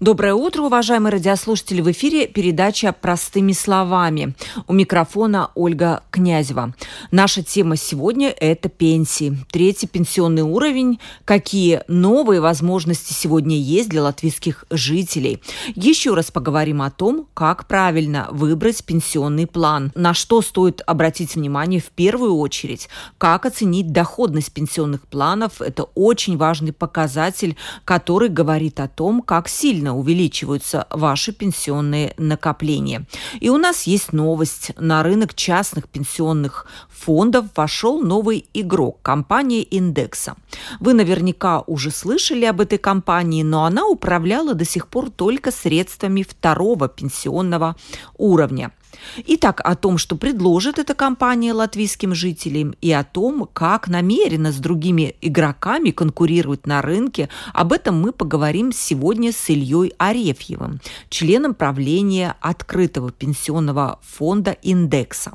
Доброе утро, уважаемые радиослушатели. В эфире передача «Простыми словами». У микрофона Ольга Князева. Наша тема сегодня – это пенсии. Третий пенсионный уровень. Какие новые возможности сегодня есть для латвийских жителей. Еще раз поговорим о том, как правильно выбрать пенсионный план. На что стоит обратить внимание в первую очередь. Как оценить доходность пенсионных планов. Это очень важный показатель, который говорит о том, как сильно сильно увеличиваются ваши пенсионные накопления. И у нас есть новость. На рынок частных пенсионных фондов вошел новый игрок – компания Индекса. Вы наверняка уже слышали об этой компании, но она управляла до сих пор только средствами второго пенсионного уровня – Итак, о том, что предложит эта компания латвийским жителям и о том, как намерена с другими игроками конкурировать на рынке, об этом мы поговорим сегодня с Ильей Арефьевым, членом правления открытого пенсионного фонда «Индекса».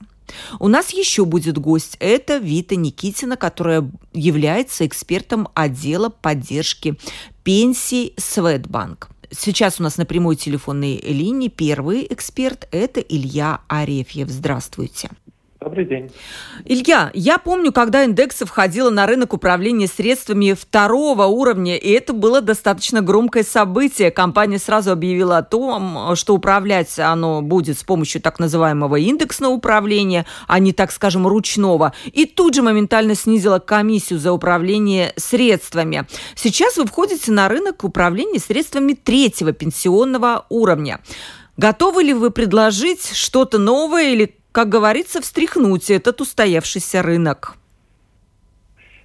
У нас еще будет гость. Это Вита Никитина, которая является экспертом отдела поддержки пенсий Светбанк. Сейчас у нас на прямой телефонной линии первый эксперт – это Илья Арефьев. Здравствуйте. Добрый день. Илья, я помню, когда индекса входила на рынок управления средствами второго уровня, и это было достаточно громкое событие. Компания сразу объявила о том, что управлять оно будет с помощью так называемого индексного управления, а не, так скажем, ручного. И тут же моментально снизила комиссию за управление средствами. Сейчас вы входите на рынок управления средствами третьего пенсионного уровня. Готовы ли вы предложить что-то новое или как говорится, встряхнуть этот устоявшийся рынок.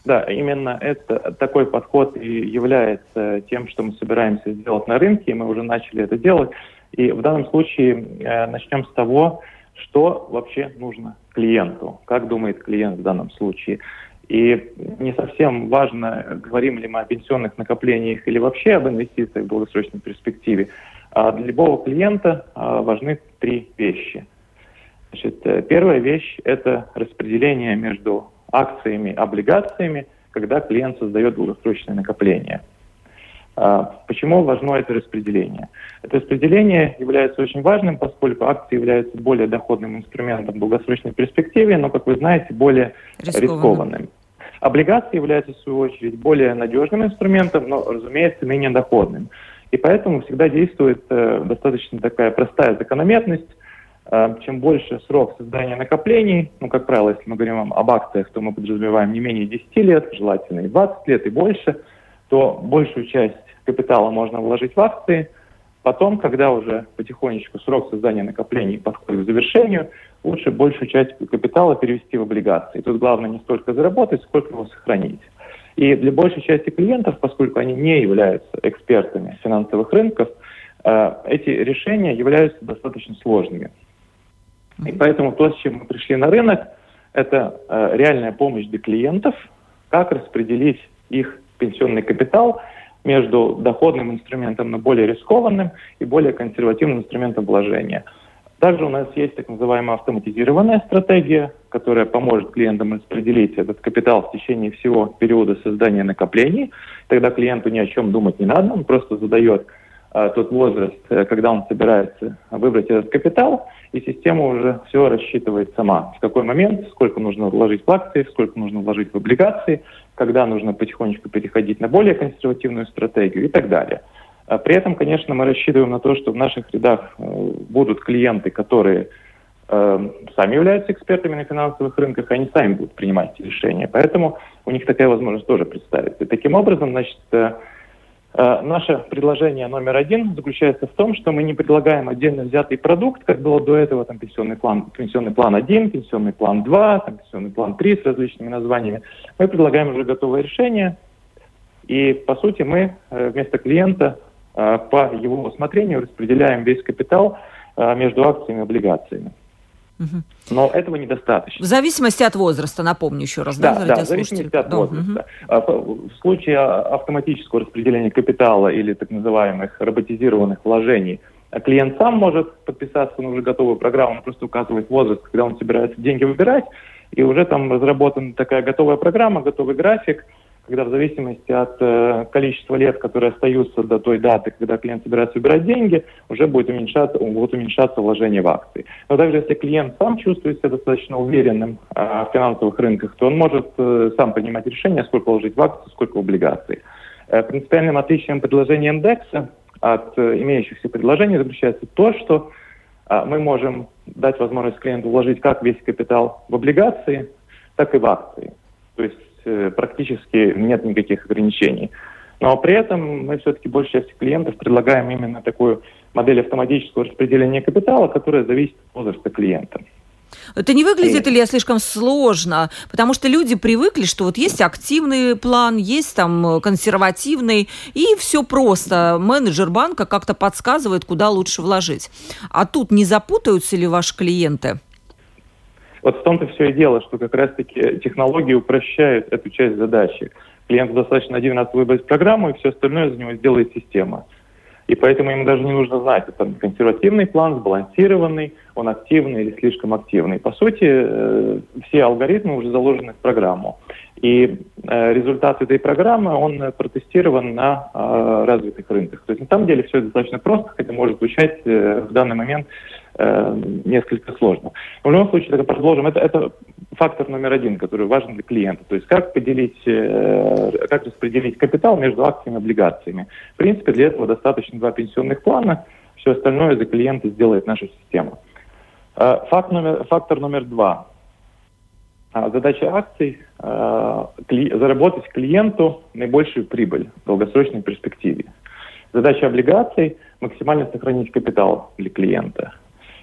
Да, именно это, такой подход и является тем, что мы собираемся сделать на рынке, и мы уже начали это делать. И в данном случае э, начнем с того, что вообще нужно клиенту, как думает клиент в данном случае. И не совсем важно, говорим ли мы о пенсионных накоплениях или вообще об инвестициях в долгосрочной перспективе. А для любого клиента а, важны три вещи – Значит, э, первая вещь – это распределение между акциями, облигациями, когда клиент создает долгосрочное накопление. А, почему важно это распределение? Это распределение является очень важным, поскольку акции являются более доходным инструментом в долгосрочной перспективе, но, как вы знаете, более рискованным. рискованным. Облигации являются, в свою очередь, более надежным инструментом, но, разумеется, менее доходным. И поэтому всегда действует э, достаточно такая простая закономерность, чем больше срок создания накоплений, ну, как правило, если мы говорим об акциях, то мы подразумеваем не менее 10 лет, желательно и 20 лет, и больше, то большую часть капитала можно вложить в акции. Потом, когда уже потихонечку срок создания накоплений подходит к завершению, лучше большую часть капитала перевести в облигации. Тут главное не столько заработать, сколько его сохранить. И для большей части клиентов, поскольку они не являются экспертами финансовых рынков, э, эти решения являются достаточно сложными. И поэтому то, с чем мы пришли на рынок, это э, реальная помощь для клиентов, как распределить их пенсионный капитал между доходным инструментом, но более рискованным и более консервативным инструментом вложения. Также у нас есть так называемая автоматизированная стратегия, которая поможет клиентам распределить этот капитал в течение всего периода создания накоплений. Тогда клиенту ни о чем думать не надо, он просто задает тот возраст, э, когда он собирается выбрать этот капитал – и система уже все рассчитывает сама. В какой момент, сколько нужно вложить в акции, сколько нужно вложить в облигации, когда нужно потихонечку переходить на более консервативную стратегию и так далее. А при этом, конечно, мы рассчитываем на то, что в наших рядах э, будут клиенты, которые э, сами являются экспертами на финансовых рынках, и они сами будут принимать решения. Поэтому у них такая возможность тоже представится. И таким образом, значит, э, Э, наше предложение номер один заключается в том, что мы не предлагаем отдельно взятый продукт, как было до этого, там, пенсионный план, пенсионный план 1, пенсионный план 2, там, пенсионный план 3 с различными названиями. Мы предлагаем уже готовое решение, и, по сути, мы э, вместо клиента э, по его усмотрению распределяем весь капитал между акциями и облигациями. Но этого недостаточно. В зависимости от возраста, напомню еще раз, да? Да, да в зависимости от да. возраста. Угу. В случае автоматического распределения капитала или так называемых роботизированных вложений, клиент сам может подписаться на уже готовую программу, он просто указывает возраст, когда он собирается деньги выбирать, и уже там разработана такая готовая программа, готовый график – когда в зависимости от э, количества лет, которые остаются до той даты, когда клиент собирается убирать деньги, уже будет уменьшаться, будут уменьшаться вложения в акции. Но также если клиент сам чувствует себя достаточно уверенным э, в финансовых рынках, то он может э, сам принимать решение, сколько вложить в акции, сколько в облигации. Э, принципиальным отличием предложения индекса от э, имеющихся предложений заключается то, что э, мы можем дать возможность клиенту вложить как весь капитал в облигации, так и в акции. То есть Э, практически нет никаких ограничений. Но при этом мы все-таки большей части клиентов предлагаем именно такую модель автоматического распределения капитала, которая зависит от возраста клиента. Это не выглядит, или слишком сложно? Потому что люди привыкли, что вот есть активный план, есть там консервативный, и все просто. Менеджер банка как-то подсказывает, куда лучше вложить. А тут не запутаются ли ваши клиенты? Вот в том-то все и дело, что как раз-таки технологии упрощают эту часть задачи. Клиенту достаточно один раз выбрать программу, и все остальное за него сделает система. И поэтому ему даже не нужно знать, это консервативный план, сбалансированный, он активный или слишком активный. По сути, э, все алгоритмы уже заложены в программу. И э, результат этой программы, он протестирован на э, развитых рынках. То есть на самом деле все достаточно просто, хотя может звучать в данный момент несколько сложно. Но в любом случае, так продолжим. Это, это фактор номер один, который важен для клиента. То есть как поделить, как распределить капитал между акциями и облигациями. В принципе, для этого достаточно два пенсионных плана. Все остальное за клиента сделает наша система. Э, факт номер, фактор номер два. А, задача акций э, – заработать клиенту наибольшую прибыль в долгосрочной перспективе. Задача облигаций – максимально сохранить капитал для клиента.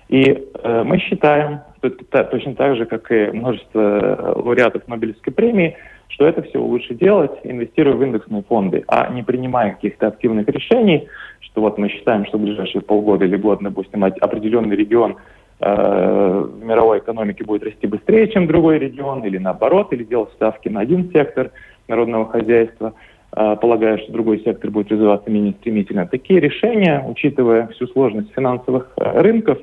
И э, мы считаем, что это точно так же, как и множество лауреатов Нобелевской премии, что это все лучше делать, инвестируя в индексные фонды, а не принимая каких-то активных решений, что вот мы считаем, что в ближайшие полгода или год, допустим, определенный регион э, в мировой экономике будет расти быстрее, чем другой регион, или наоборот, или делать ставки на один сектор народного хозяйства, э, полагая, что другой сектор будет развиваться менее стремительно. Такие решения, учитывая всю сложность финансовых э, рынков,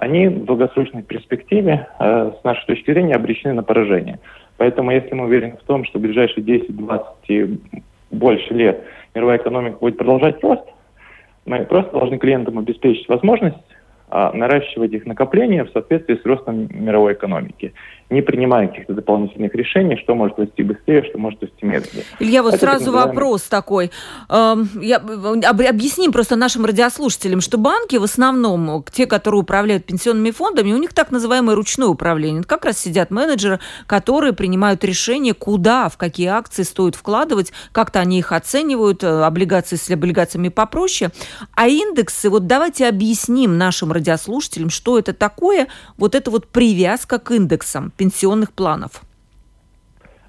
они в долгосрочной перспективе, э, с нашей точки зрения, обречены на поражение. Поэтому если мы уверены в том, что в ближайшие 10, 20 и больше лет мировая экономика будет продолжать рост, мы просто должны клиентам обеспечить возможность а, наращивать их накопления в соответствии с ростом мировой экономики, не принимая каких-то дополнительных решений, что может расти быстрее, что может расти медленнее. Илья, вот Это сразу называемый... вопрос такой. Эм, я, объясним просто нашим радиослушателям, что банки в основном, те, которые управляют пенсионными фондами, у них так называемое ручное управление. Как раз сидят менеджеры, которые принимают решение, куда, в какие акции стоит вкладывать, как-то они их оценивают, э, облигации с облигациями попроще. А индексы, вот давайте объясним нашим радиослушателям, что это такое, вот эта вот привязка к индексам пенсионных планов.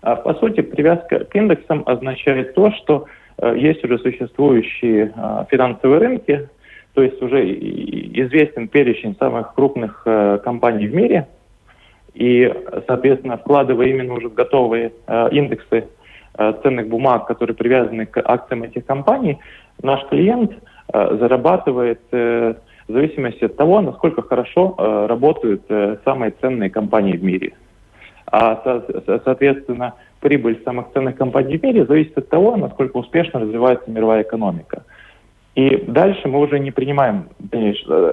А, по сути, привязка к индексам означает то, что э, есть уже существующие э, финансовые рынки, то есть уже известен перечень самых крупных э, компаний в мире, и, соответственно, вкладывая именно уже готовые э, индексы ценных бумаг, которые привязаны к акциям этих компаний, наш клиент зарабатывает в зависимости от того, насколько хорошо работают самые ценные компании в мире. А, со, соответственно, прибыль самых ценных компаний в мире зависит от того, насколько успешно развивается мировая экономика. И дальше мы уже не принимаем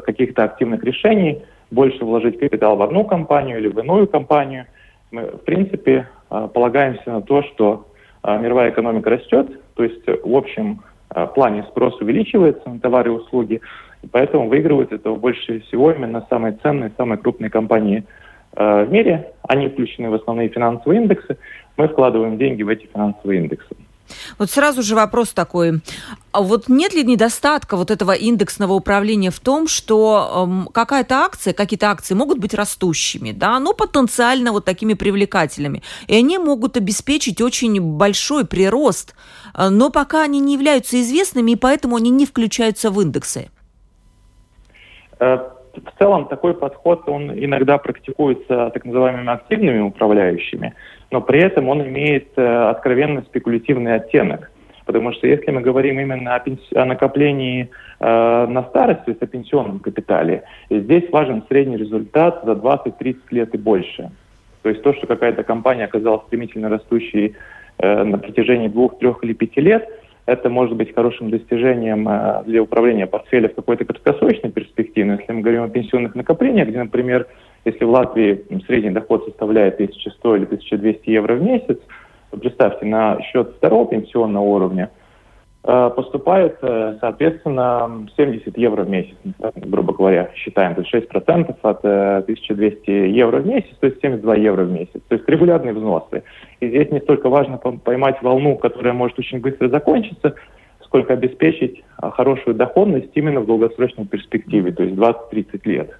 каких-то активных решений, больше вложить капитал в одну компанию или в иную компанию. Мы, в принципе, э, полагаемся на то, что э, мировая экономика растет, то есть в общем плане спрос увеличивается на товары и услуги, и поэтому выигрывают это больше всего именно самые ценные, самые крупные компании в мире. Они включены в основные финансовые индексы. Мы вкладываем деньги в эти финансовые индексы. Вот сразу же вопрос такой. А вот нет ли недостатка вот этого индексного управления в том, что эм, какая-то акция, какие-то акции могут быть растущими, да, но потенциально вот такими привлекательными, и они могут обеспечить очень большой прирост, э, но пока они не являются известными, и поэтому они не включаются в индексы? Э, в целом такой подход, он иногда практикуется так называемыми активными управляющими, но при этом он имеет э, откровенно спекулятивный оттенок. Потому что если мы говорим именно о, пенс... о накоплении э, на старость, то есть о пенсионном капитале, здесь важен средний результат за 20-30 лет и больше. То есть то, что какая-то компания оказалась стремительно растущей э, на протяжении двух, трех или пяти лет, это может быть хорошим достижением э, для управления портфеля в какой-то краткосрочной перспективе. Но если мы говорим о пенсионных накоплениях, где, например, если в Латвии средний доход составляет 1100 или 1200 евро в месяц, представьте, на счет второго пенсионного уровня поступает, э, соответственно, 70 евро в месяц, грубо говоря, считаем, то есть 6% от 1200 э, евро в месяц, то есть 72 евро в месяц. То есть регулярные взносы. И здесь не столько важно поймать волну, которая может очень быстро закончиться, сколько обеспечить хорошую доходность именно в долгосрочной перспективе, то есть 20-30 лет.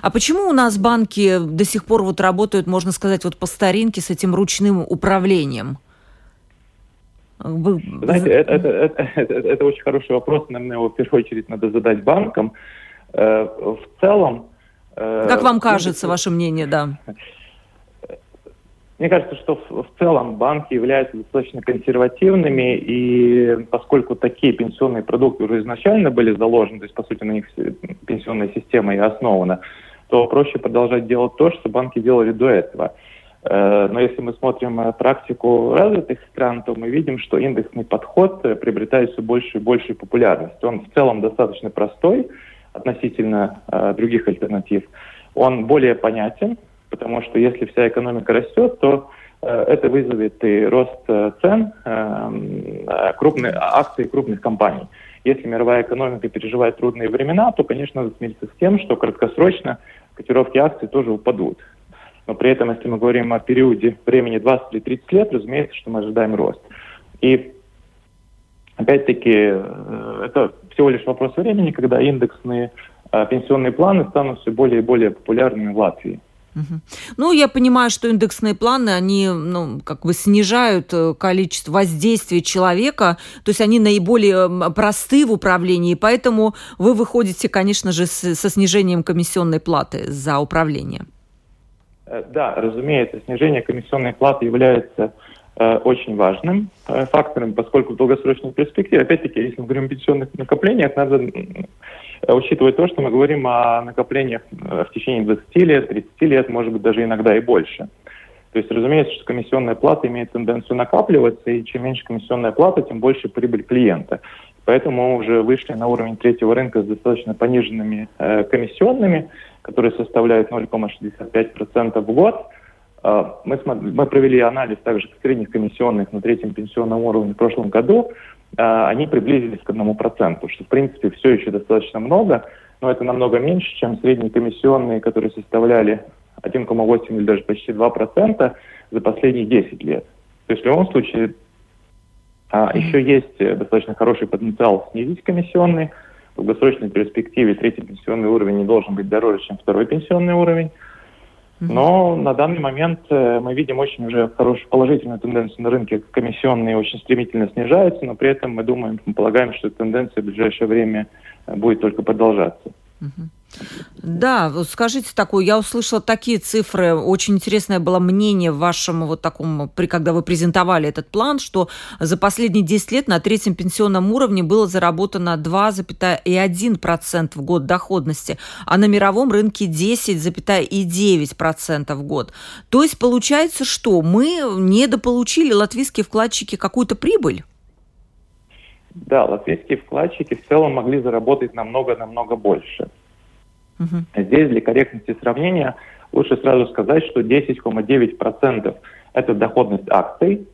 А почему у нас банки до сих пор вот работают, можно сказать, вот по старинке с этим ручным управлением? Вы... Знаете, это, это, это, это, это очень хороший вопрос. Наверное, его в первую очередь надо задать банкам. Э, в целом... Э, как вам кажется, ваше мнение, да? Мне кажется, что в, в целом банки являются достаточно консервативными, и поскольку такие пенсионные продукты уже изначально были заложены, то есть, по сути, на них пенсионная система и основана, то проще продолжать делать то, что банки делали до этого. Э, но если мы смотрим практику развитых стран, то мы видим, что индексный подход э, приобретает все больше и большую популярность. Он в целом достаточно простой относительно э, других альтернатив. Он более понятен, потому что если вся экономика растет, то э, это вызовет и рост э, цен э, крупных, акций крупных компаний. Если мировая экономика переживает трудные времена, то, конечно, надо смириться с тем, что краткосрочно котировки акций тоже упадут. Но при этом, если мы говорим о периоде времени 20 или 30 лет, разумеется, что мы ожидаем рост. И опять-таки это всего лишь вопрос времени, когда индексные пенсионные планы станут все более и более популярными в Латвии. Ну, я понимаю, что индексные планы, они, ну, как бы снижают э, количество воздействия человека, то есть они наиболее просты в управлении, поэтому вы выходите, конечно же, со снижением комиссионной платы за управление. Э, да, разумеется, снижение комиссионной платы является э, очень важным э, фактором, поскольку в долгосрочной перспективе, опять-таки, если мы говорим о пенсионных накоплениях, надо Э, учитывая то, что мы говорим о накоплениях э, в течение 20 лет, 30 лет, может быть, даже иногда и больше. То есть, разумеется, что комиссионная плата имеет тенденцию накапливаться, и чем меньше комиссионная плата, тем больше прибыль клиента. Поэтому мы уже вышли на уровень третьего рынка с достаточно пониженными э, комиссионными, которые составляют 0,65% в год. Э, мы, мы провели анализ также средних комиссионных на третьем пенсионном уровне в прошлом году. А, они приблизились к одному проценту, что в принципе все еще достаточно много, но это намного меньше, чем средние комиссионные, которые составляли 1,8 или даже почти 2% за последние 10 лет. То есть в любом случае а, еще есть э, достаточно хороший потенциал снизить комиссионные. В долгосрочной перспективе третий пенсионный уровень не должен быть дороже, чем второй пенсионный уровень. Но на данный момент э, мы видим очень уже хорошую положительную тенденцию на рынке. Комиссионные очень стремительно снижаются, но при этом мы думаем, мы полагаем, что тенденция в ближайшее время э, будет только продолжаться. Да, скажите такое, я услышала такие цифры, очень интересное было мнение в вашем вот таком, при, когда вы презентовали этот план, что за последние 10 лет на третьем пенсионном уровне было заработано 2,1% в год доходности, а на мировом рынке 10,9% в год. То есть получается, что мы недополучили, латвийские вкладчики, какую-то прибыль? Да, латвийские вкладчики в целом могли заработать намного-намного больше. Угу. Здесь для корректности сравнения лучше сразу сказать, что 10,9% это доходность акций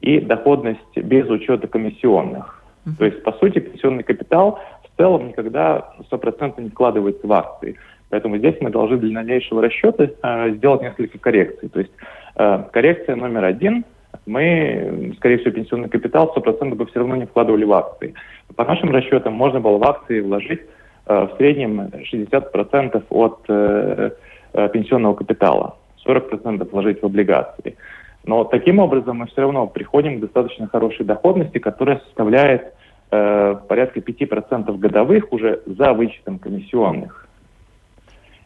и доходность без учета комиссионных. Угу. То есть, по сути, пенсионный капитал в целом никогда 100% не вкладывается в акции. Поэтому здесь мы должны для дальнейшего расчета э, сделать несколько коррекций. То есть э, коррекция номер один мы, скорее всего, пенсионный капитал 100% бы все равно не вкладывали в акции. По нашим расчетам можно было в акции вложить в среднем 60% от э, э, пенсионного капитала, 40% вложить в облигации. Но таким образом мы все равно приходим к достаточно хорошей доходности, которая составляет э, порядка 5% годовых уже за вычетом комиссионных.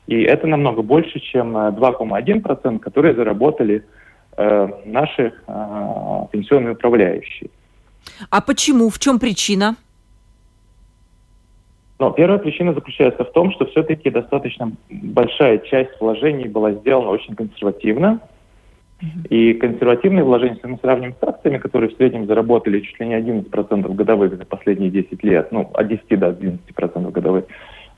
И это намного больше, чем 2,1%, которые заработали э, наши э, пенсионные управляющие. А почему? В чем причина? Но первая причина заключается в том, что все-таки достаточно большая часть вложений была сделана очень консервативно. И консервативные вложения, если мы сравним с акциями, которые в среднем заработали чуть ли не 11% годовых за последние 10 лет, ну, от 10 до 11% годовых,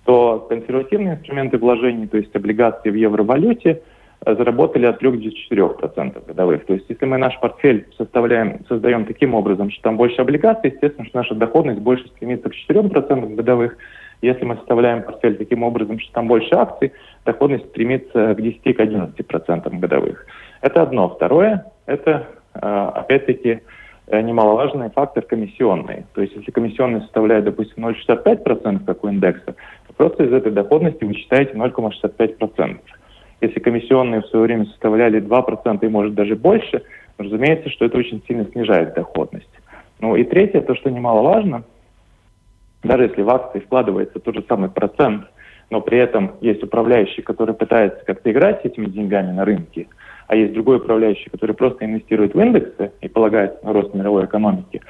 то консервативные инструменты вложений, то есть облигации в евровалюте, заработали от 3 до 4% годовых. То есть если мы наш портфель составляем, создаем таким образом, что там больше облигаций, естественно, что наша доходность больше стремится к 4% годовых. Если мы составляем портфель таким образом, что там больше акций, доходность стремится к 10-11% годовых. Это одно. Второе, это э, опять-таки э, немаловажный фактор комиссионный. То есть если комиссионные составляют, допустим, 0,65%, как у индекса, то просто из этой доходности вы считаете 0,65%. Если комиссионные в свое время составляли 2% и может даже больше, разумеется, что это очень сильно снижает доходность. Ну и третье, то, что немаловажно, даже если в акции вкладывается тот же самый процент, но при этом есть управляющий, который пытается как-то играть с этими деньгами на рынке, а есть другой управляющий, который просто инвестирует в индексы и полагается на рост мировой экономики,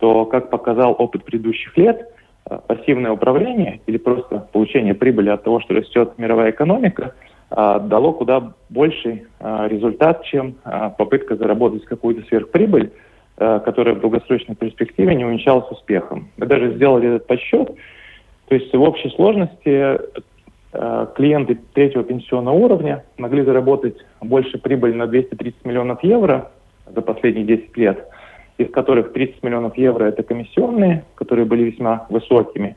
то, как показал опыт предыдущих лет, э, пассивное управление или просто получение прибыли от того, что растет мировая экономика, дало куда больший э, результат, чем попытка заработать какую-то сверхприбыль, которая в долгосрочной перспективе не увенчалась успехом. Мы даже сделали этот подсчет. То есть в общей сложности клиенты третьего пенсионного уровня могли заработать больше прибыли на 230 миллионов евро за последние 10 лет, из которых 30 миллионов евро это комиссионные, которые были весьма высокими,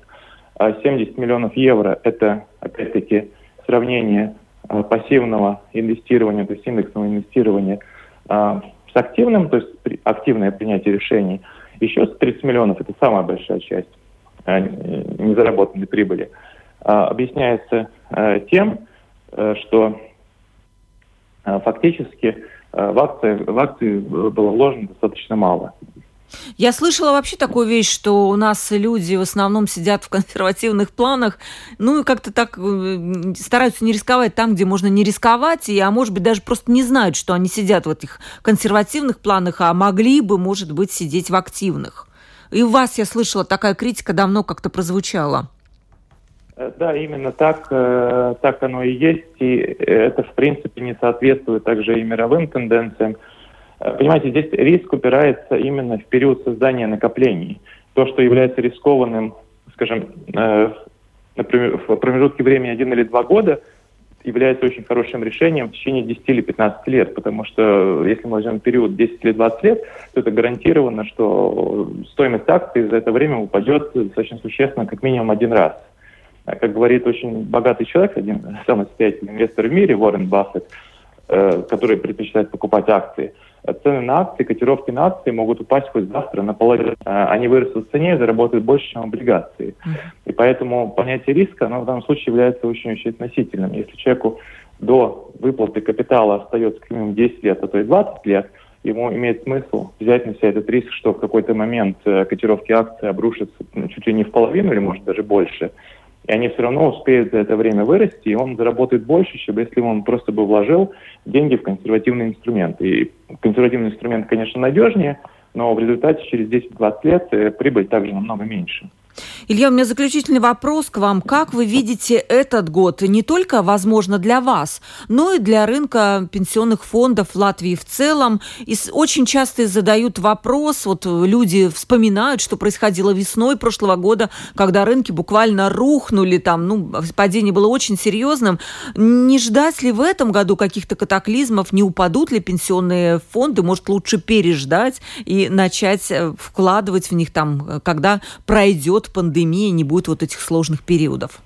а 70 миллионов евро это, опять-таки, сравнение пассивного инвестирования, то есть индексного инвестирования э, с активным, то есть активное принятие решений. Еще 30 миллионов это самая большая часть незаработанной прибыли. Объясняется э, тем, э, что э, фактически в акции, в акции было вложено достаточно мало. Я слышала вообще такую вещь, что у нас люди в основном сидят в консервативных планах, ну и как-то так стараются не рисковать там, где можно не рисковать, и, а может быть даже просто не знают, что они сидят в этих консервативных планах, а могли бы, может быть, сидеть в активных. И у вас, я слышала, такая критика давно как-то прозвучала. Э, да, именно так, э, так оно и есть, и это, в принципе, не соответствует также и мировым тенденциям. Э, понимаете, здесь риск упирается именно в период создания накоплений. То, что является рискованным, скажем, например, в промежутке времени один или два года, является очень хорошим решением в течение 10 или 15 лет, потому что если мы возьмем период 10 или 20 лет, то это гарантированно, что стоимость акций за это время упадет достаточно существенно как минимум один раз. А, как говорит очень богатый человек, один самый состоятельный инвестор в мире, Уоррен Баффет, э, который предпочитает покупать акции, цены на акции, котировки на акции могут упасть хоть завтра на половину. Э, они вырастут в цене и заработают больше, чем облигации. И поэтому понятие риска, оно в данном случае является очень-очень относительным. Если человеку до выплаты капитала остается как минимум 10 лет, а то и 20 лет, ему имеет смысл взять на себя этот риск, что в какой-то момент э, котировки акций обрушатся ну, чуть ли не в половину или, может, даже больше – и они все равно успеют за это время вырасти, и он заработает больше, чем если он просто бы вложил деньги в консервативный инструмент. И консервативный инструмент, конечно, надежнее, но в результате через 10-20 лет э, прибыль также намного меньше. Илья, у меня заключительный вопрос к вам. Как вы видите этот год не только, возможно, для вас, но и для рынка пенсионных фондов Латвии в целом? И очень часто задают вопрос, вот люди вспоминают, что происходило весной прошлого года, когда рынки буквально рухнули, там, ну, падение было очень серьезным. Не ждать ли в этом году каких-то катаклизмов, не упадут ли пенсионные фонды, может, лучше переждать и начать э, вкладывать в них там, э, когда пройдет пройдет пандемия, не будет вот этих сложных периодов?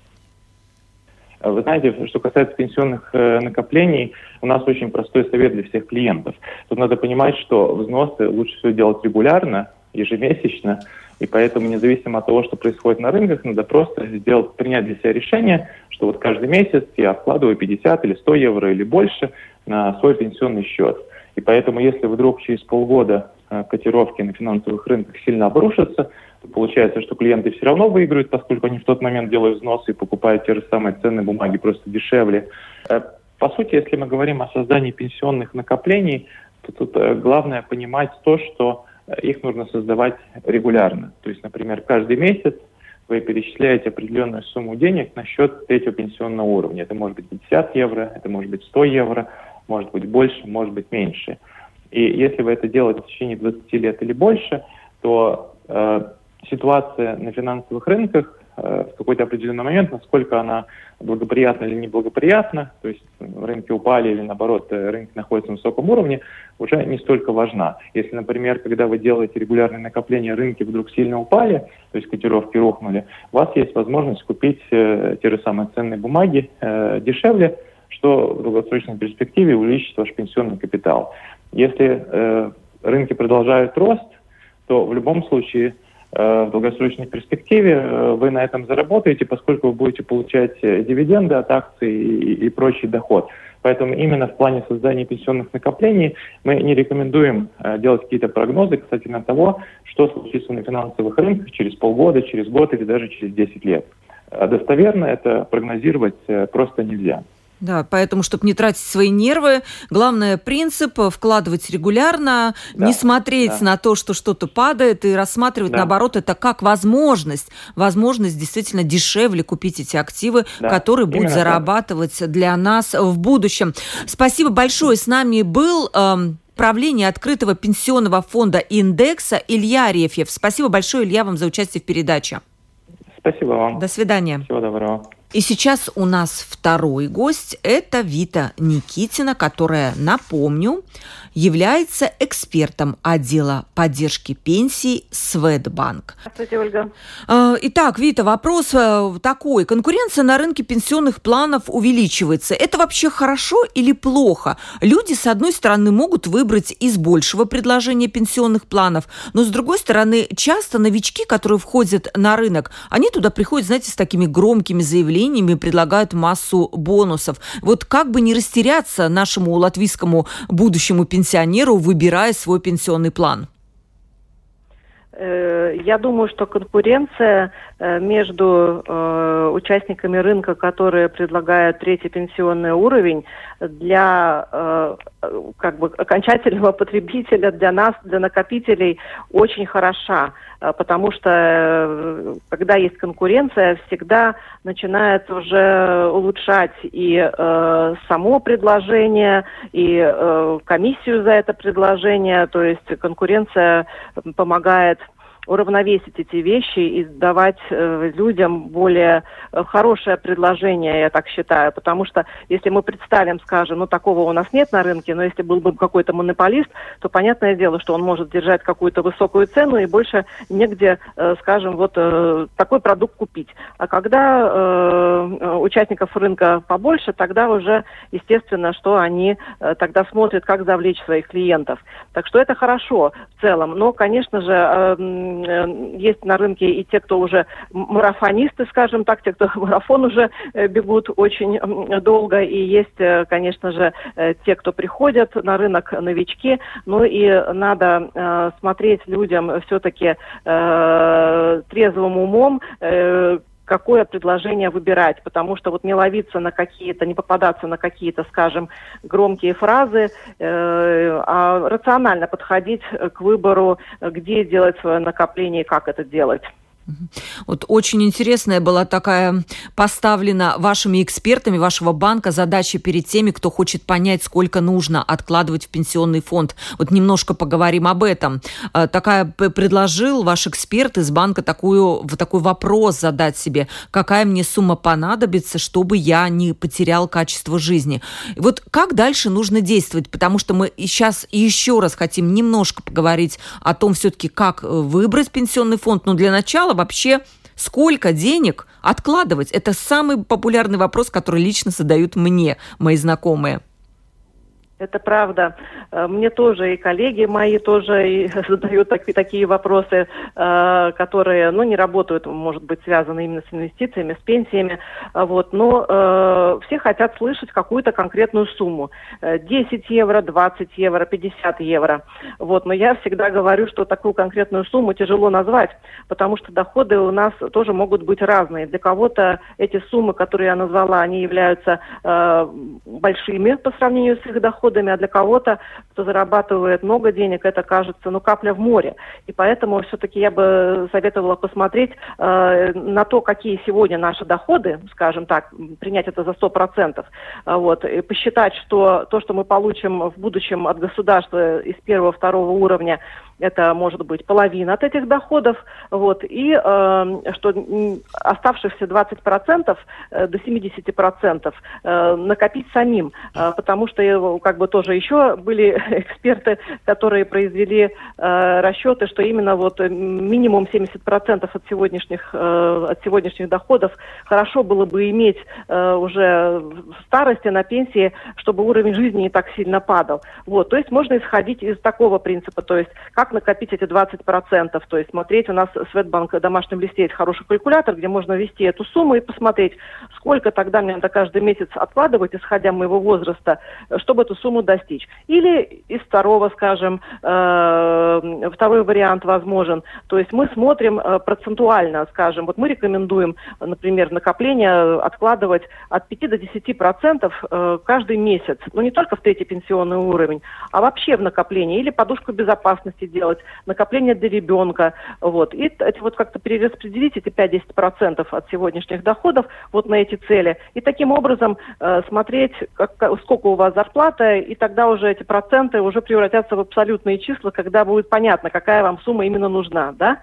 Вы знаете, что касается пенсионных э, накоплений, у нас очень простой совет для всех клиентов. Тут надо понимать, что взносы лучше всего делать регулярно, ежемесячно, и поэтому независимо от того, что происходит на рынках, надо просто сделать, принять для себя решение, что вот каждый месяц я вкладываю 50 или 100 евро или больше на свой пенсионный счет. И поэтому, если вдруг через полгода котировки на финансовых рынках сильно обрушатся, получается, что клиенты все равно выиграют, поскольку они в тот момент делают взносы и покупают те же самые ценные бумаги просто дешевле. По сути, если мы говорим о создании пенсионных накоплений, то тут главное понимать то, что их нужно создавать регулярно. То есть, например, каждый месяц вы перечисляете определенную сумму денег на счет третьего пенсионного уровня. Это может быть 50 евро, это может быть 100 евро, может быть больше, может быть меньше. И если вы это делаете в течение 20 лет или больше, то э, ситуация на финансовых рынках Э, в какой-то определенный момент, насколько она благоприятна или неблагоприятна, то есть рынки упали или наоборот э, рынки находятся на высоком уровне, уже не столько важна. Если, например, когда вы делаете регулярные накопления, рынки вдруг сильно упали, то есть котировки рухнули, у вас есть возможность купить э, те же самые ценные бумаги э, дешевле, что в долгосрочной перспективе увеличит ваш пенсионный капитал. Если э, рынки продолжают рост, то в любом случае Э, в долгосрочной перспективе э, вы на этом заработаете, поскольку вы будете получать э, дивиденды от акций и, и прочий доход. Поэтому именно в плане создания пенсионных накоплений мы не рекомендуем делать какие-то прогнозы касательно того, что случится на финансовых рынках через полгода, через год или даже через 10 лет. Достоверно это прогнозировать просто нельзя. Да, поэтому, чтобы не тратить свои нервы, главный принцип – вкладывать регулярно, да, не смотреть да. на то, что что-то падает, и рассматривать, да. наоборот, это как возможность. Возможность действительно дешевле купить эти активы, да, которые будут зарабатывать так. для нас в будущем. Спасибо большое. С нами был... Эм, правление открытого пенсионного фонда «Индекса» Илья Арефьев. Спасибо большое, Илья, вам за участие в передаче. Спасибо вам. До свидания. Всего доброго. И сейчас у нас второй гость – это Вита Никитина, которая, напомню, является экспертом отдела поддержки пенсий Светбанк. Здравствуйте, Ольга. А, итак, Вита, вопрос э, такой. Конкуренция на рынке пенсионных планов увеличивается. Это вообще хорошо или плохо? Люди, с одной стороны, могут выбрать из большего предложения пенсионных планов, но с другой стороны, часто новички, которые входят на рынок, они туда приходят, знаете, с такими громкими заявлениями, предлагают массу бонусов. Вот как бы не растеряться нашему латвийскому будущему пенсионеру, пенсионеру, выбирая свой пенсионный план? Э, я думаю, что конкуренция э, между э, участниками рынка, которые предлагают третий пенсионный уровень, для как бы окончательного потребителя, для нас, для накопителей очень хороша. А, потому что э, когда есть конкуренция, всегда начинает уже улучшать и э, само предложение, и э, комиссию за это предложение, то есть конкуренция помогает уравновесить эти вещи и давать э, людям более э, хорошее предложение, я так считаю. Потому что если мы представим, скажем, ну такого у нас нет на рынке, но если был бы какой-то монополист, то понятное дело, что он может держать какую-то высокую цену и больше негде, э, скажем, вот э, такой продукт купить. А когда э, участников рынка побольше, тогда уже естественно, что они э, тогда смотрят, как завлечь своих клиентов. Так что это хорошо в целом. Но, конечно же, э, Э, есть на рынке и те, кто уже марафонисты, скажем так, те, кто марафон уже э, бегут очень долго, и есть, э, конечно же, те, кто приходят на рынок, новички, ну и надо смотреть людям все-таки трезвым умом, какое предложение выбирать, потому что вот не ловиться на какие-то, не попадаться на какие-то, скажем, громкие фразы, э, а рационально подходить к выбору, где делать свое накопление и как это делать. Вот очень интересная была такая поставлена вашими экспертами вашего банка задача перед теми, кто хочет понять, сколько нужно откладывать в пенсионный фонд. Вот немножко поговорим об этом. А, такая предложил ваш эксперт из банка такую, такой вопрос задать себе, какая мне сумма понадобится, чтобы я не потерял качество жизни. Вот как дальше нужно действовать, потому что мы сейчас еще раз хотим немножко поговорить о том все-таки, как э, выбрать пенсионный фонд. Но для начала вообще сколько денег откладывать? Это самый популярный вопрос, который лично задают мне мои знакомые. Это правда. Э, мне тоже и коллеги мои тоже и задают так, такие вопросы, э, которые, ну, не работают, может быть, связаны именно с инвестициями, с пенсиями. Э, вот. Но э, все хотят слышать какую-то конкретную сумму. 10 евро, 20 евро, 50 евро. Вот. Но я всегда говорю, что такую конкретную сумму тяжело назвать, потому что доходы у нас тоже могут быть разные. Для кого-то эти суммы, которые я назвала, они являются э, большими по сравнению с их доходами, доходами, а для кого-то, кто зарабатывает много денег, это кажется, ну, капля в море. И поэтому все-таки я бы советовала посмотреть э, на то, какие сегодня наши доходы, скажем так, принять это за 100%, э, вот, и посчитать, что то, что мы получим в будущем от государства из первого, второго уровня, это может быть половина от этих доходов, вот, и э, что оставшихся 20% э, до 70% э, накопить самим, э, потому что э, как бы тоже еще были эксперты, которые произвели э, расчеты, что именно вот минимум 70% от сегодняшних, э, от сегодняшних доходов хорошо было бы иметь э, уже в старости на пенсии, чтобы уровень жизни не так сильно падал. Вот, то есть можно исходить из такого принципа, то есть как как накопить эти 20%. То есть смотреть, у нас Светбанк в домашнем листе есть хороший калькулятор, где можно ввести эту сумму и посмотреть, сколько тогда мне надо каждый месяц откладывать, исходя моего возраста, чтобы эту сумму достичь. Или из второго, скажем, э, второй вариант возможен. То есть мы смотрим э, процентуально, скажем, вот мы рекомендуем, например, накопление откладывать от 5 до 10% э, каждый месяц. Но не только в третий пенсионный уровень, а вообще в накоплении. Или подушку безопасности делать, накопление для ребенка, вот, и это вот как-то перераспределить эти 5-10% от сегодняшних доходов вот на эти цели, и таким образом э, смотреть, как, сколько у вас зарплата, и тогда уже эти проценты уже превратятся в абсолютные числа, когда будет понятно, какая вам сумма именно нужна, да,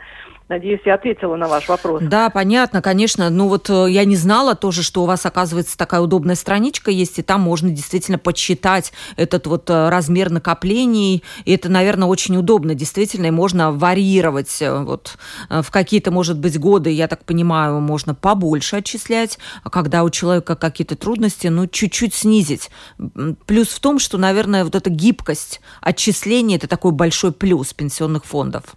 Надеюсь, я ответила на ваш вопрос. Да, понятно, конечно. Ну вот э, я не знала тоже, что у вас, оказывается, такая удобная страничка есть, и там можно действительно подсчитать этот вот э, размер накоплений. И это, наверное, очень удобно, действительно, и можно варьировать. Э, вот в какие-то, может быть, годы, я так понимаю, можно побольше отчислять, а когда у человека какие-то трудности, ну, чуть-чуть снизить. Плюс в том, что, наверное, вот эта гибкость отчисления – это такой большой плюс пенсионных фондов.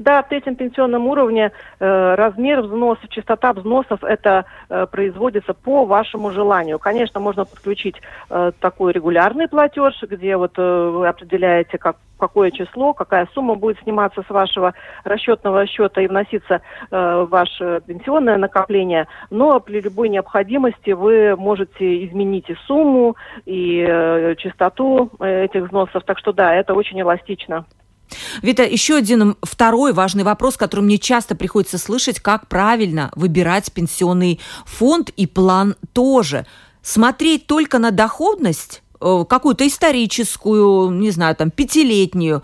Да, в третьем пенсионном уровне э, размер взносов, частота взносов, это э, производится по вашему желанию. Конечно, можно подключить э, такой регулярный платеж, где вот э, вы определяете, как, какое число, какая сумма будет сниматься с вашего расчетного счета и вноситься э, в ваше пенсионное накопление. Но при любой необходимости вы можете изменить и сумму, и э, частоту э, этих взносов. Так что да, это очень эластично. Вита, еще один второй важный вопрос, который мне часто приходится слышать, как правильно выбирать пенсионный фонд и план тоже. Смотреть только на доходность, э, какую-то историческую, не знаю, там, пятилетнюю,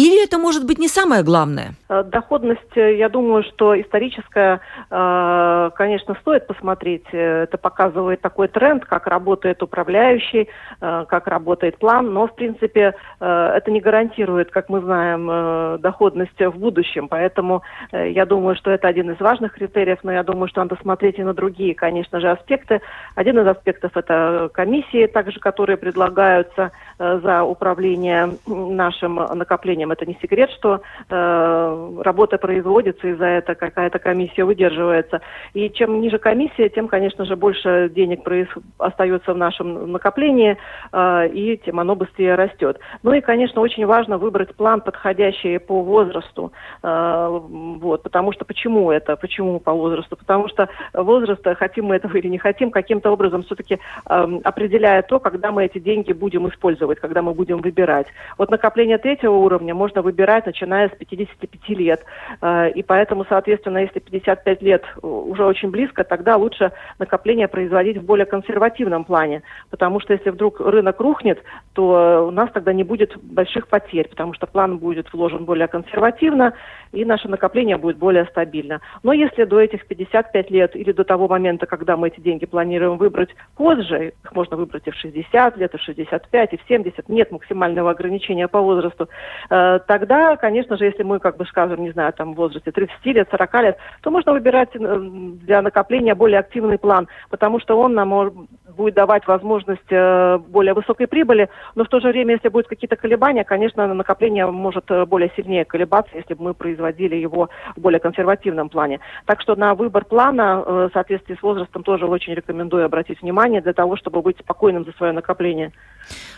или это может быть не самое главное? Э, доходность, э, я думаю, что историческая, э, конечно, стоит посмотреть. Это показывает такой тренд, как работает управляющий, как работает план, но, в принципе, это не гарантирует, как мы знаем, доходность в будущем. Поэтому я думаю, что это один из важных критериев, но я думаю, что надо смотреть и на другие, конечно же, аспекты. Один из аспектов – это комиссии, также, которые предлагаются за управление нашим накоплением это не секрет, что э, работа производится, и за это какая-то комиссия выдерживается. И чем ниже комиссия, тем, конечно же, больше денег проис... остается в нашем накоплении, э, и тем оно быстрее растет. Ну и, конечно, очень важно выбрать план, подходящий по возрасту. Э, вот, потому что почему это? Почему по возрасту? Потому что возраст, хотим мы этого или не хотим, каким-то образом все-таки э, определяет то, когда мы эти деньги будем использовать, когда мы будем выбирать. Вот накопление третьего уровня можно выбирать, начиная с 55 лет. Э, и поэтому, соответственно, если 55 лет уже очень близко, тогда лучше накопление производить в более консервативном плане. Потому что если вдруг рынок рухнет, то у нас тогда не будет больших потерь, потому что план будет вложен более консервативно, и наше накопление будет более стабильно. Но если до этих 55 лет или до того момента, когда мы эти деньги планируем выбрать позже, их можно выбрать и в 60 лет, и в 65, и в 70, нет максимального ограничения по возрасту, э, тогда, конечно же, если мы, как бы скажем, не знаю, там в возрасте 30 лет, 40 лет, то можно выбирать для накопления более активный план, потому что он нам будет давать возможность более высокой прибыли, но в то же время, если будут какие-то колебания, конечно, накопление может более сильнее колебаться, если бы мы производили его в более консервативном плане. Так что на выбор плана в соответствии с возрастом тоже очень рекомендую обратить внимание для того, чтобы быть спокойным за свое накопление.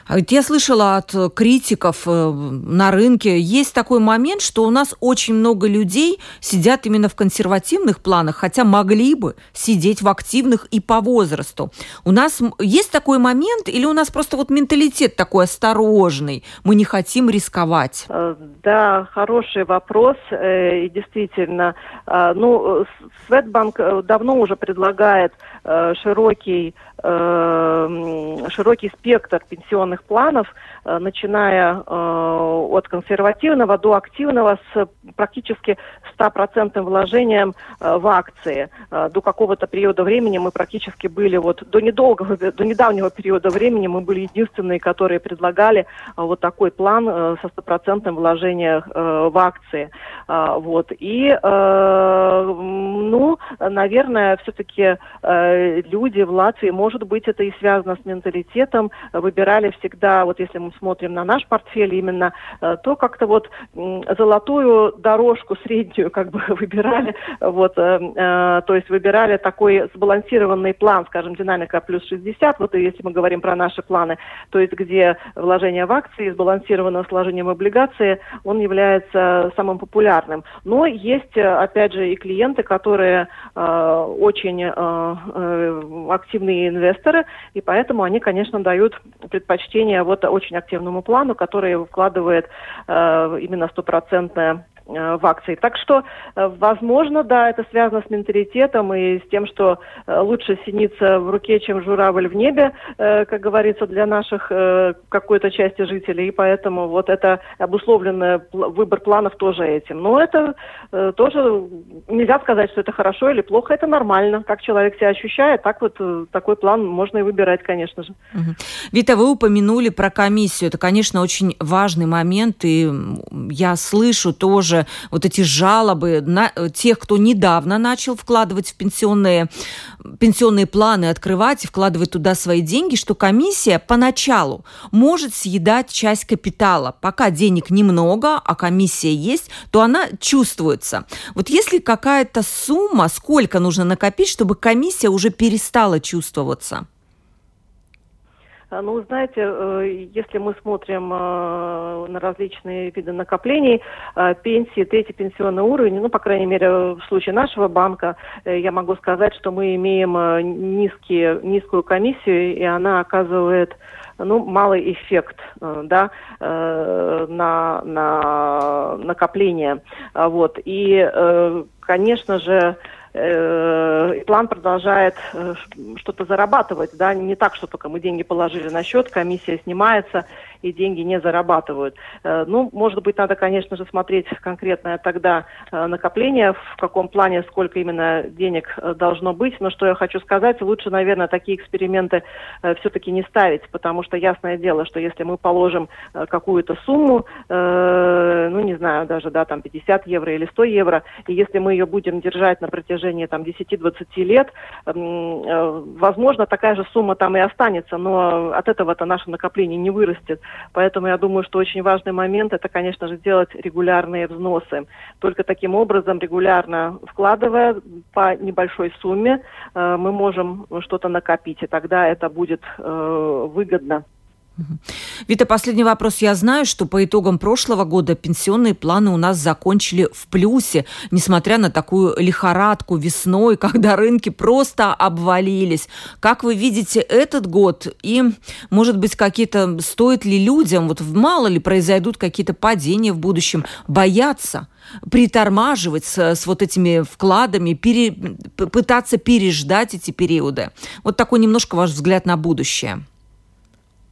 А я слышала от критиков э, на рынке, есть такой момент, что у нас очень много людей сидят именно в консервативных планах, хотя могли бы сидеть в активных и по возрасту. У нас есть такой момент или у нас просто вот менталитет такой осторожный, мы не хотим рисковать? Э, да, хороший вопрос. Э, и действительно, ну, Светбанк давно уже предлагает широкий широкий спектр пенсионных планов, э, начиная э, от консервативного до активного с практически стопроцентным вложением э, в акции. До какого-то периода времени мы практически были, вот до недолгого, до недавнего периода времени мы были единственные, которые предлагали вот такой план со стопроцентным вложением в акции. Вот. И, ну, наверное, все-таки люди в Латвии, может быть, это и связано с менталитетом, выбирали всегда, вот если мы смотрим на наш портфель именно, э, то как-то вот золотую дорожку среднюю как бы выбирали, вот, э, э, то есть выбирали такой сбалансированный план, скажем, динамика плюс 60, вот если мы говорим про наши планы, то есть где вложение в акции сбалансировано с вложением облигации, он является самым популярным. Но есть, опять же, и клиенты, которые очень активные инвесторы, и поэтому они, конечно, дают предпочтение вот очень активному плану, который вкладывает э, именно стопроцентное Э, в акции. Так что, э, возможно, да, это связано с менталитетом и с тем, что э, лучше синиться в руке, чем журавль в небе, как говорится, для наших какой-то части жителей. И поэтому вот это обусловленный выбор планов тоже этим. Но это тоже нельзя сказать, что это хорошо или плохо, это нормально. Как человек себя ощущает, так вот такой план можно и выбирать, конечно же. Угу. Вита, вы упомянули про комиссию. Это, конечно, очень важный момент, и я слышу тоже вот эти жалобы на э, тех, кто недавно начал вкладывать в пенсионные, пенсионные планы, открывать и вкладывать туда свои деньги, что комиссия поначалу может съедать часть капитала. Пока денег немного, а комиссия есть, то она чувствуется. Вот если какая-то сумма, сколько нужно накопить, чтобы комиссия уже перестала чувствоваться? А, ну, знаете, э, если мы смотрим э, на различные виды накоплений, э, пенсии, третий пенсионный уровень, ну, по крайней мере, в случае нашего банка, я могу сказать, что мы имеем низкие, низкую комиссию, и она оказывает ну, малый эффект да, на, на накопление. Вот. И, конечно же, э, план продолжает э, что-то зарабатывать, да, не так, что только мы деньги положили на счет, комиссия снимается, и деньги не зарабатывают. Э, ну, может быть, надо, конечно же, смотреть конкретное тогда э, накопление, в каком плане, сколько именно денег э, должно быть. Но что я хочу сказать, лучше, наверное, такие эксперименты все-таки не ставить, потому что ясное дело, что если мы положим какую-то сумму, ну, не знаю, даже, да, там 50 евро или 100 евро, и если мы ее будем держать на протяжении там 10-20 лет, возможно, такая же сумма там и останется, но от этого-то наше накопление не вырастет. Поэтому я думаю, что очень важный момент это, конечно же, делать регулярные взносы. Только таким образом, регулярно вкладывая по небольшой сумме, э, мы можем что-то накопить, и тогда это будет э, выгодно. Вита, последний вопрос. Я знаю, что по итогам прошлого года пенсионные планы у нас закончили в плюсе, несмотря на такую лихорадку весной, когда рынки просто обвалились. Как вы видите этот год? И, может быть, какие-то, стоит ли людям, вот мало ли произойдут какие-то падения в будущем, бояться? притормаживать с, с вот этими вкладами, пере, пытаться переждать эти периоды. Вот такой немножко ваш взгляд на будущее.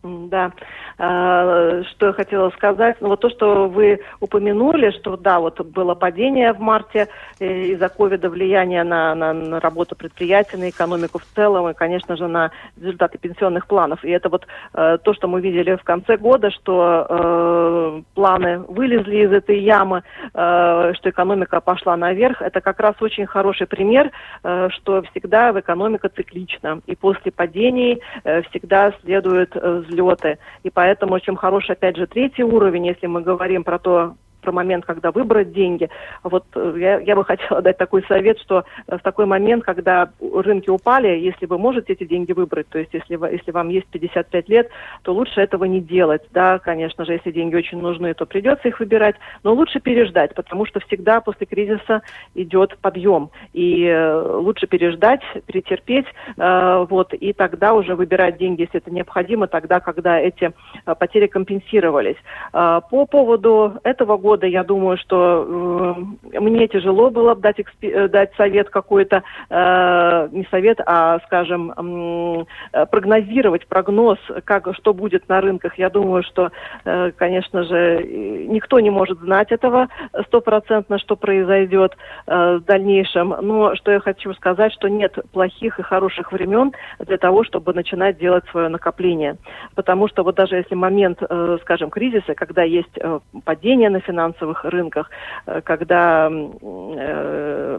Да, Что я хотела сказать? Ну, вот то, что вы упомянули, что да, вот было падение в марте из-за ковида, влияние на, на, на работу предприятий, на экономику в целом и, конечно же, на результаты пенсионных планов. И это вот то, что мы видели в конце года, что э, планы вылезли из этой ямы, э, что экономика пошла наверх. Это как раз очень хороший пример, э, что всегда в экономика циклична. И после падений э, всегда следуют э, взлеты. И поэтому очень хороший, опять же, третий уровень, если мы говорим про то, про момент, когда выбрать деньги. Вот э, я, я бы хотела дать такой совет, что э, в такой момент, когда рынки упали, если вы можете эти деньги выбрать, то есть если, вы, если вам есть 55 лет, то лучше этого не делать. Да, конечно же, если деньги очень нужны, то придется их выбирать, но лучше переждать, потому что всегда после кризиса идет подъем. И э, лучше переждать, перетерпеть, вот, и тогда уже выбирать деньги, если это необходимо, тогда, когда эти потери компенсировались. По поводу этого года года, я думаю, что э, мне тяжело было бы дать, экспи- э, дать совет какой-то, э, не совет, а, скажем, э, прогнозировать прогноз, как, что будет на рынках. Я думаю, что, э, конечно же, никто не может знать этого стопроцентно, что произойдет э, в дальнейшем. Но что я хочу сказать, что нет плохих и хороших времен для того, чтобы начинать делать свое накопление. Потому что вот даже если момент, э, скажем, кризиса, когда есть э, падение на финансовом финансовых рынках, э, когда э,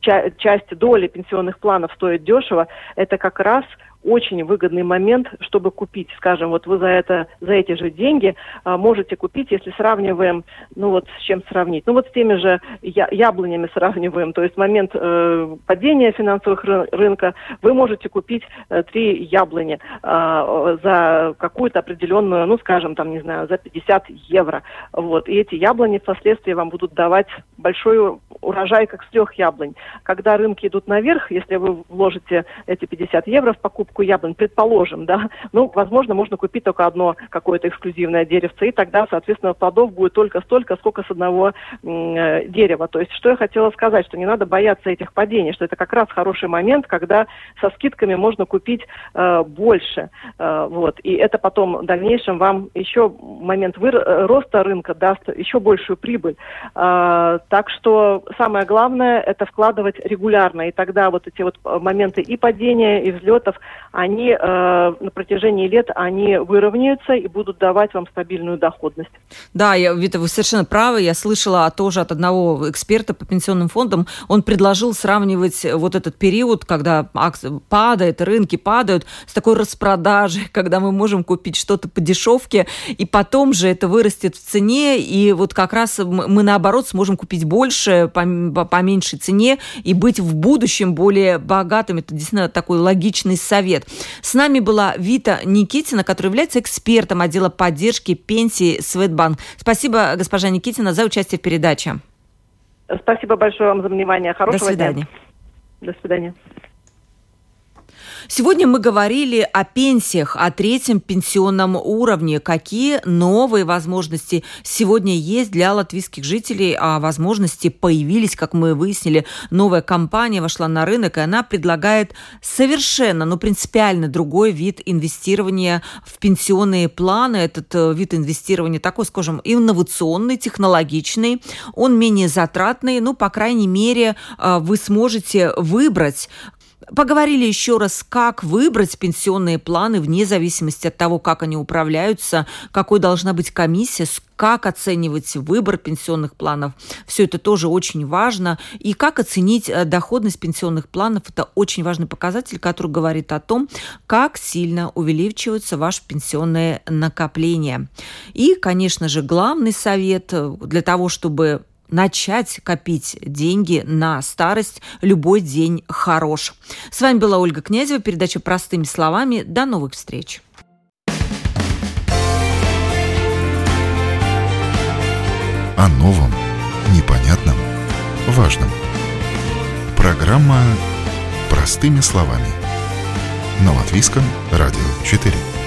часть доли пенсионных планов стоит дешево, это как раз очень выгодный момент, чтобы купить, скажем, вот вы за это, за эти же деньги а, можете купить, если сравниваем, ну вот с чем сравнить, ну вот с теми же я, яблонями сравниваем, то есть момент э, падения финансовых ры рынка, вы можете купить э, три яблони э, за какую-то определенную, ну скажем, там, не знаю, за 50 евро, вот, и эти яблони впоследствии вам будут давать большой урожай, как с трех яблонь. Когда рынки идут наверх, если вы вложите эти 50 евро в покупку, покупку яблонь, предположим, да, ну, возможно, можно купить только одно какое-то эксклюзивное деревце, и тогда, соответственно, плодов будет только столько, сколько с одного э, дерева. То есть, что я хотела сказать, что не надо бояться этих падений, что это как раз хороший момент, когда со скидками можно купить э, больше, э, вот, и это потом в дальнейшем вам еще момент выр- э, роста рынка даст еще большую прибыль. Э, так что самое главное это вкладывать регулярно, и тогда вот эти вот моменты и падения, и взлетов, они э, на протяжении лет они выровняются и будут давать вам стабильную доходность. Да, я, Вита, вы совершенно правы. Я слышала тоже от одного эксперта по пенсионным фондам. Он предложил сравнивать вот этот период, когда акции падают, рынки падают, с такой распродажей, когда мы можем купить что-то по дешевке, и потом же это вырастет в цене, и вот как раз мы наоборот сможем купить больше по, по меньшей цене и быть в будущем более богатыми. Это действительно такой логичный совет совет. С нами была Вита Никитина, которая является экспертом отдела поддержки пенсии Светбанк. Спасибо, госпожа Никитина, за участие в передаче. Спасибо большое вам за внимание. Хорошего До свидания. Дня. До свидания. Сегодня мы говорили о пенсиях, о третьем пенсионном уровне. Какие новые возможности сегодня есть для латвийских жителей? А возможности появились, как мы выяснили. Новая компания вошла на рынок, и она предлагает совершенно, ну, принципиально другой вид инвестирования в пенсионные планы. Этот э, вид инвестирования такой, скажем, инновационный, технологичный. Он менее затратный. Ну, по крайней мере, э, вы сможете выбрать, Поговорили еще раз, как выбрать пенсионные планы вне зависимости от того, как они управляются, какой должна быть комиссия, как оценивать выбор пенсионных планов. Все это тоже очень важно. И как оценить э, доходность пенсионных планов. Это очень важный показатель, который говорит о том, как сильно увеличиваются ваши пенсионные накопления. И, конечно же, главный совет э, для того, чтобы начать копить деньги на старость. Любой день хорош. С вами была Ольга Князева, передача «Простыми словами». До новых встреч. О новом, непонятном, важном. Программа «Простыми словами». На Латвийском радио 4.